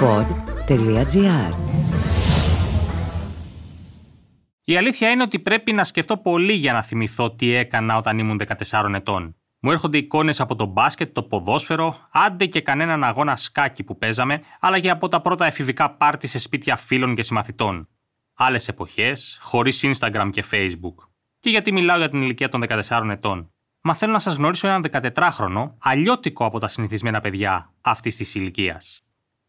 pod.gr Η αλήθεια είναι ότι πρέπει να σκεφτώ πολύ για να θυμηθώ τι έκανα όταν ήμουν 14 ετών. Μου έρχονται εικόνες από το μπάσκετ, το ποδόσφαιρο, άντε και κανέναν αγώνα σκάκι που παίζαμε, αλλά και από τα πρώτα εφηβικά πάρτι σε σπίτια φίλων και συμμαθητών. Άλλες εποχές, χωρίς Instagram και Facebook. Και γιατί μιλάω για την ηλικία των 14 ετών. Μα θέλω να σας γνωρίσω έναν 14χρονο, αλλιώτικο από τα συνηθισμένα παιδιά αυτής της ηλικίας.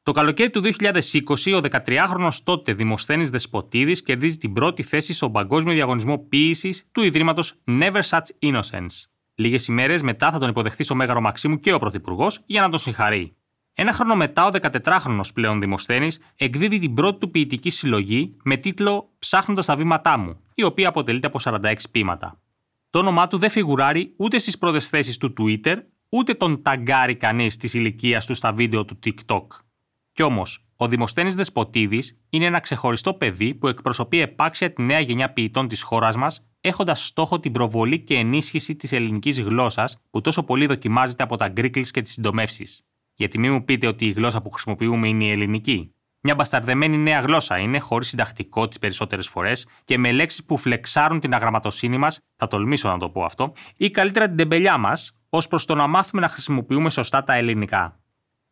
Το καλοκαίρι του 2020, ο 13χρονο τότε Δημοσθένης Δεσποτίδης κερδίζει την πρώτη θέση στον Παγκόσμιο Διαγωνισμό Ποιήσης του Ιδρύματος Never Such Innocence. Λίγες ημέρες μετά θα τον υποδεχθεί στο Μέγαρο Μαξίμου και ο Πρωθυπουργός για να τον συγχαρεί. Ένα χρόνο μετά, ο 14χρονο πλέον Δημοσθένης εκδίδει την πρώτη του ποιητική συλλογή με τίτλο Ψάχνοντας τα βήματά μου, η οποία αποτελείται από 46 ποίηματα. Το όνομά του δεν φιγουράρει ούτε στις πρώτες θέσεις του Twitter, ούτε τον ταγκάρει κανείς της ηλικίας του στα βίντεο του TikTok. Κι όμως, ο Δημοσθένης Δεσποτίδης είναι ένα ξεχωριστό παιδί που εκπροσωπεί επάξια τη νέα γενιά ποιητών της χώρας μας, έχοντας στόχο την προβολή και ενίσχυση της ελληνικής γλώσσας που τόσο πολύ δοκιμάζεται από τα γκρίκλ και τις συντομεύσεις. Γιατί μην μου πείτε ότι η γλώσσα που χρησιμοποιούμε είναι η ελληνική. Μια μπασταρδεμένη νέα γλώσσα είναι, χωρίς συντακτικό τις περισσότερες φορές και με λέξεις που φλεξάρουν την αγραμματοσύνη μας, θα τολμήσω να το πω αυτό, ή καλύτερα την τεμπελιά μας, ως προς το να μάθουμε να χρησιμοποιούμε σωστά τα ελληνικά.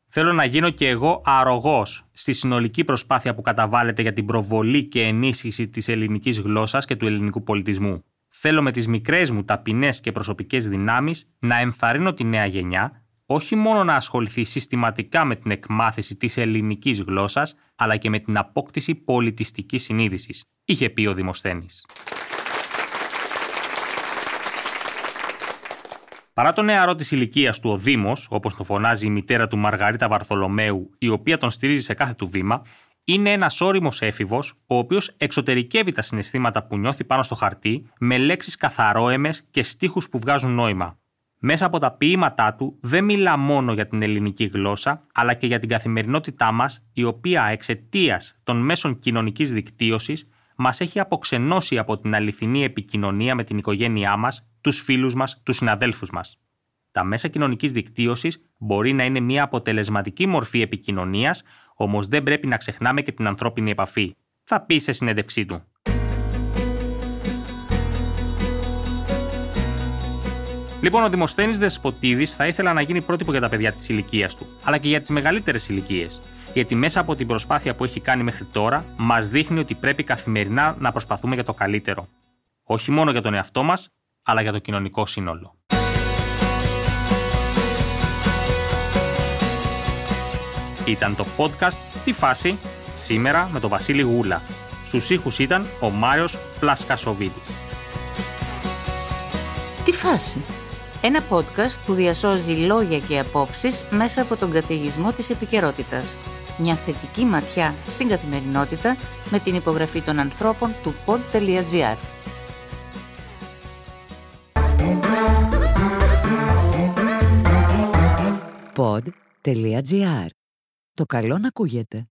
Θέλω να γίνω και εγώ αρρωγός στη συνολική προσπάθεια που καταβάλλεται για την προβολή και ενίσχυση της ελληνικής γλώσσας και του ελληνικού πολιτισμού. Θέλω με τις μικρές μου ταπεινές και προσωπικές δυνάμεις να ενθαρρύνω τη νέα γενιά όχι μόνο να ασχοληθεί συστηματικά με την εκμάθηση της ελληνικής γλώσσας, αλλά και με την απόκτηση πολιτιστικής συνείδησης, είχε πει ο Δημοσθένης. Παρά το νεαρό της ηλικίας του ο Δήμος, όπως το φωνάζει η μητέρα του Μαργαρίτα Βαρθολομέου, η οποία τον στηρίζει σε κάθε του βήμα, είναι ένας όριμος έφηβος, ο οποίος εξωτερικεύει τα συναισθήματα που νιώθει πάνω στο χαρτί με λέξεις καθαρόεμες και στίχους που βγάζουν νόημα. Μέσα από τα ποίηματά του δεν μιλά μόνο για την ελληνική γλώσσα, αλλά και για την καθημερινότητά μας, η οποία εξαιτίας των μέσων κοινωνικής δικτύωσης μας έχει αποξενώσει από την αληθινή επικοινωνία με την οικογένειά μας, τους φίλους μας, τους συναδέλφους μας. Τα μέσα κοινωνικής δικτύωσης μπορεί να είναι μια αποτελεσματική μορφή επικοινωνίας, όμως δεν πρέπει να ξεχνάμε και την ανθρώπινη επαφή. Θα πεις σε συνέντευξή του. Λοιπόν, ο Δημοσθένης Δεσποτίδης θα ήθελα να γίνει πρότυπο για τα παιδιά της ηλικίας του, αλλά και για τις μεγαλύτερες ηλικίες. Γιατί μέσα από την προσπάθεια που έχει κάνει μέχρι τώρα, μας δείχνει ότι πρέπει καθημερινά να προσπαθούμε για το καλύτερο. Όχι μόνο για τον εαυτό μας, αλλά για το κοινωνικό σύνολο. Ήταν το podcast «Τι φάση» σήμερα με τον Βασίλη Γούλα. Στους ήχους ήταν ο Μάριος Πλασκασοβίδης. «Τι φάση» Ένα podcast που διασώζει λόγια και απόψεις μέσα από τον καταιγισμό της επικαιρότητας. Μια θετική ματιά στην καθημερινότητα με την υπογραφή των ανθρώπων του pod.gr. Pod.gr. Το καλό να ακούγεται.